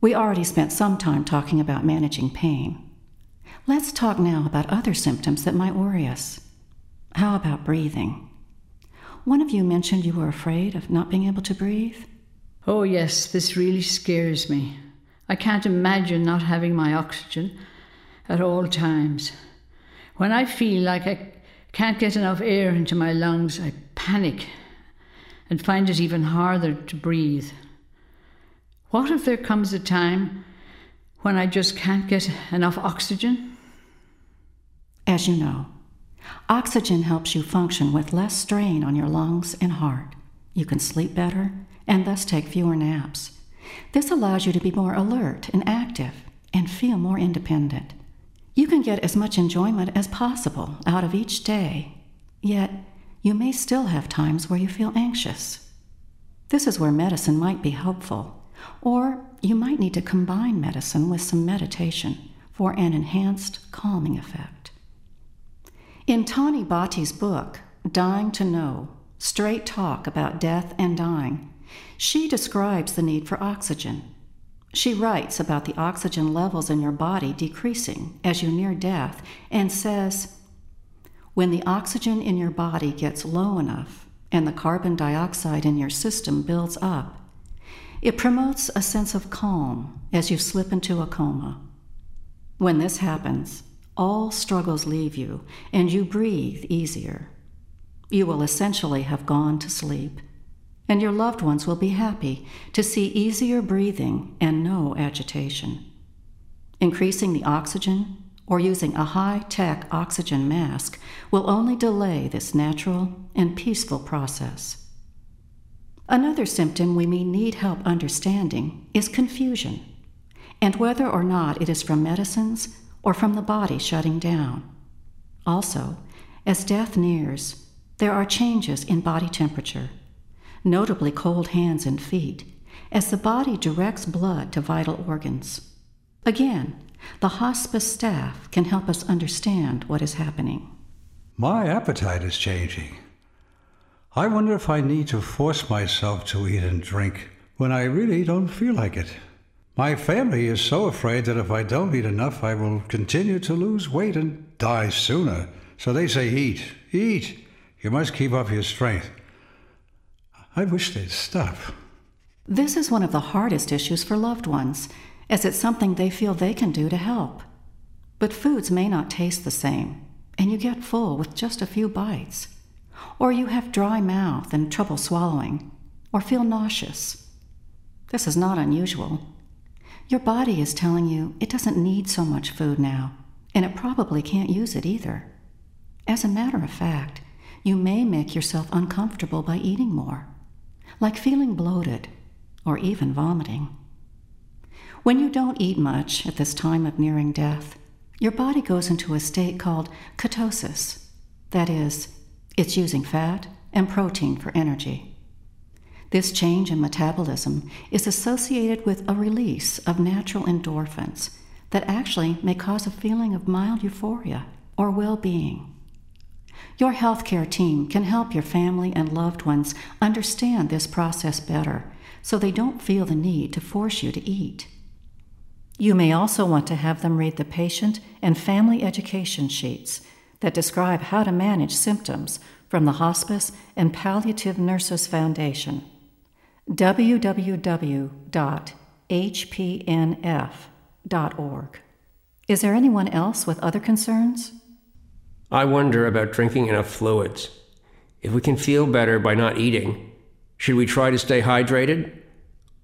We already spent some time talking about managing pain. Let's talk now about other symptoms that might worry us. How about breathing? One of you mentioned you were afraid of not being able to breathe. Oh, yes, this really scares me. I can't imagine not having my oxygen at all times. When I feel like I can't get enough air into my lungs, I panic and find it even harder to breathe. What if there comes a time when I just can't get enough oxygen? As you know, oxygen helps you function with less strain on your lungs and heart. You can sleep better and thus take fewer naps. This allows you to be more alert and active and feel more independent. You can get as much enjoyment as possible out of each day, yet you may still have times where you feel anxious. This is where medicine might be helpful or you might need to combine medicine with some meditation for an enhanced calming effect. In Tani Bhatti's book, Dying to Know Straight Talk About Death and Dying, she describes the need for oxygen. She writes about the oxygen levels in your body decreasing as you near death and says, When the oxygen in your body gets low enough and the carbon dioxide in your system builds up, it promotes a sense of calm as you slip into a coma. When this happens, all struggles leave you and you breathe easier. You will essentially have gone to sleep, and your loved ones will be happy to see easier breathing and no agitation. Increasing the oxygen or using a high tech oxygen mask will only delay this natural and peaceful process. Another symptom we may need help understanding is confusion, and whether or not it is from medicines or from the body shutting down. Also, as death nears, there are changes in body temperature, notably cold hands and feet, as the body directs blood to vital organs. Again, the hospice staff can help us understand what is happening. My appetite is changing. I wonder if I need to force myself to eat and drink when I really don't feel like it. My family is so afraid that if I don't eat enough, I will continue to lose weight and die sooner. So they say, Eat, eat. You must keep up your strength. I wish they'd stop. This is one of the hardest issues for loved ones, as it's something they feel they can do to help. But foods may not taste the same, and you get full with just a few bites or you have dry mouth and trouble swallowing, or feel nauseous. This is not unusual. Your body is telling you it doesn't need so much food now, and it probably can't use it either. As a matter of fact, you may make yourself uncomfortable by eating more, like feeling bloated or even vomiting. When you don't eat much at this time of nearing death, your body goes into a state called ketosis. That is, it's using fat and protein for energy. This change in metabolism is associated with a release of natural endorphins that actually may cause a feeling of mild euphoria or well being. Your healthcare team can help your family and loved ones understand this process better so they don't feel the need to force you to eat. You may also want to have them read the patient and family education sheets that describe how to manage symptoms from the Hospice and Palliative Nurses Foundation. www.hpnf.org. Is there anyone else with other concerns? I wonder about drinking enough fluids. If we can feel better by not eating, should we try to stay hydrated?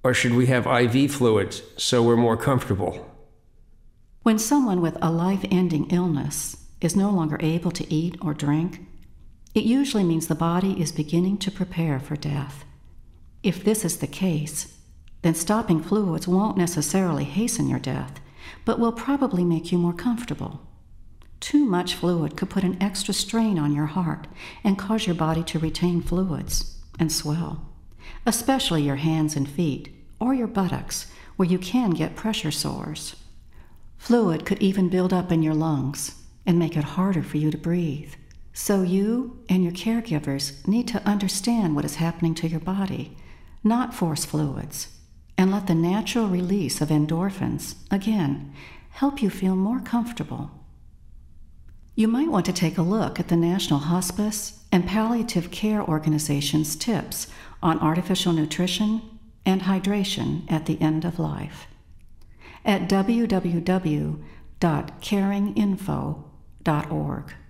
Or should we have IV fluids so we're more comfortable? When someone with a life ending illness is no longer able to eat or drink, it usually means the body is beginning to prepare for death. If this is the case, then stopping fluids won't necessarily hasten your death, but will probably make you more comfortable. Too much fluid could put an extra strain on your heart and cause your body to retain fluids and swell, especially your hands and feet or your buttocks, where you can get pressure sores. Fluid could even build up in your lungs and make it harder for you to breathe. So you and your caregivers need to understand what is happening to your body, not force fluids. and let the natural release of endorphins, again, help you feel more comfortable. You might want to take a look at the National Hospice and Palliative Care Organization's tips on artificial nutrition and hydration at the end of life at www.caringinfo.org www.lifeonpurpose.org.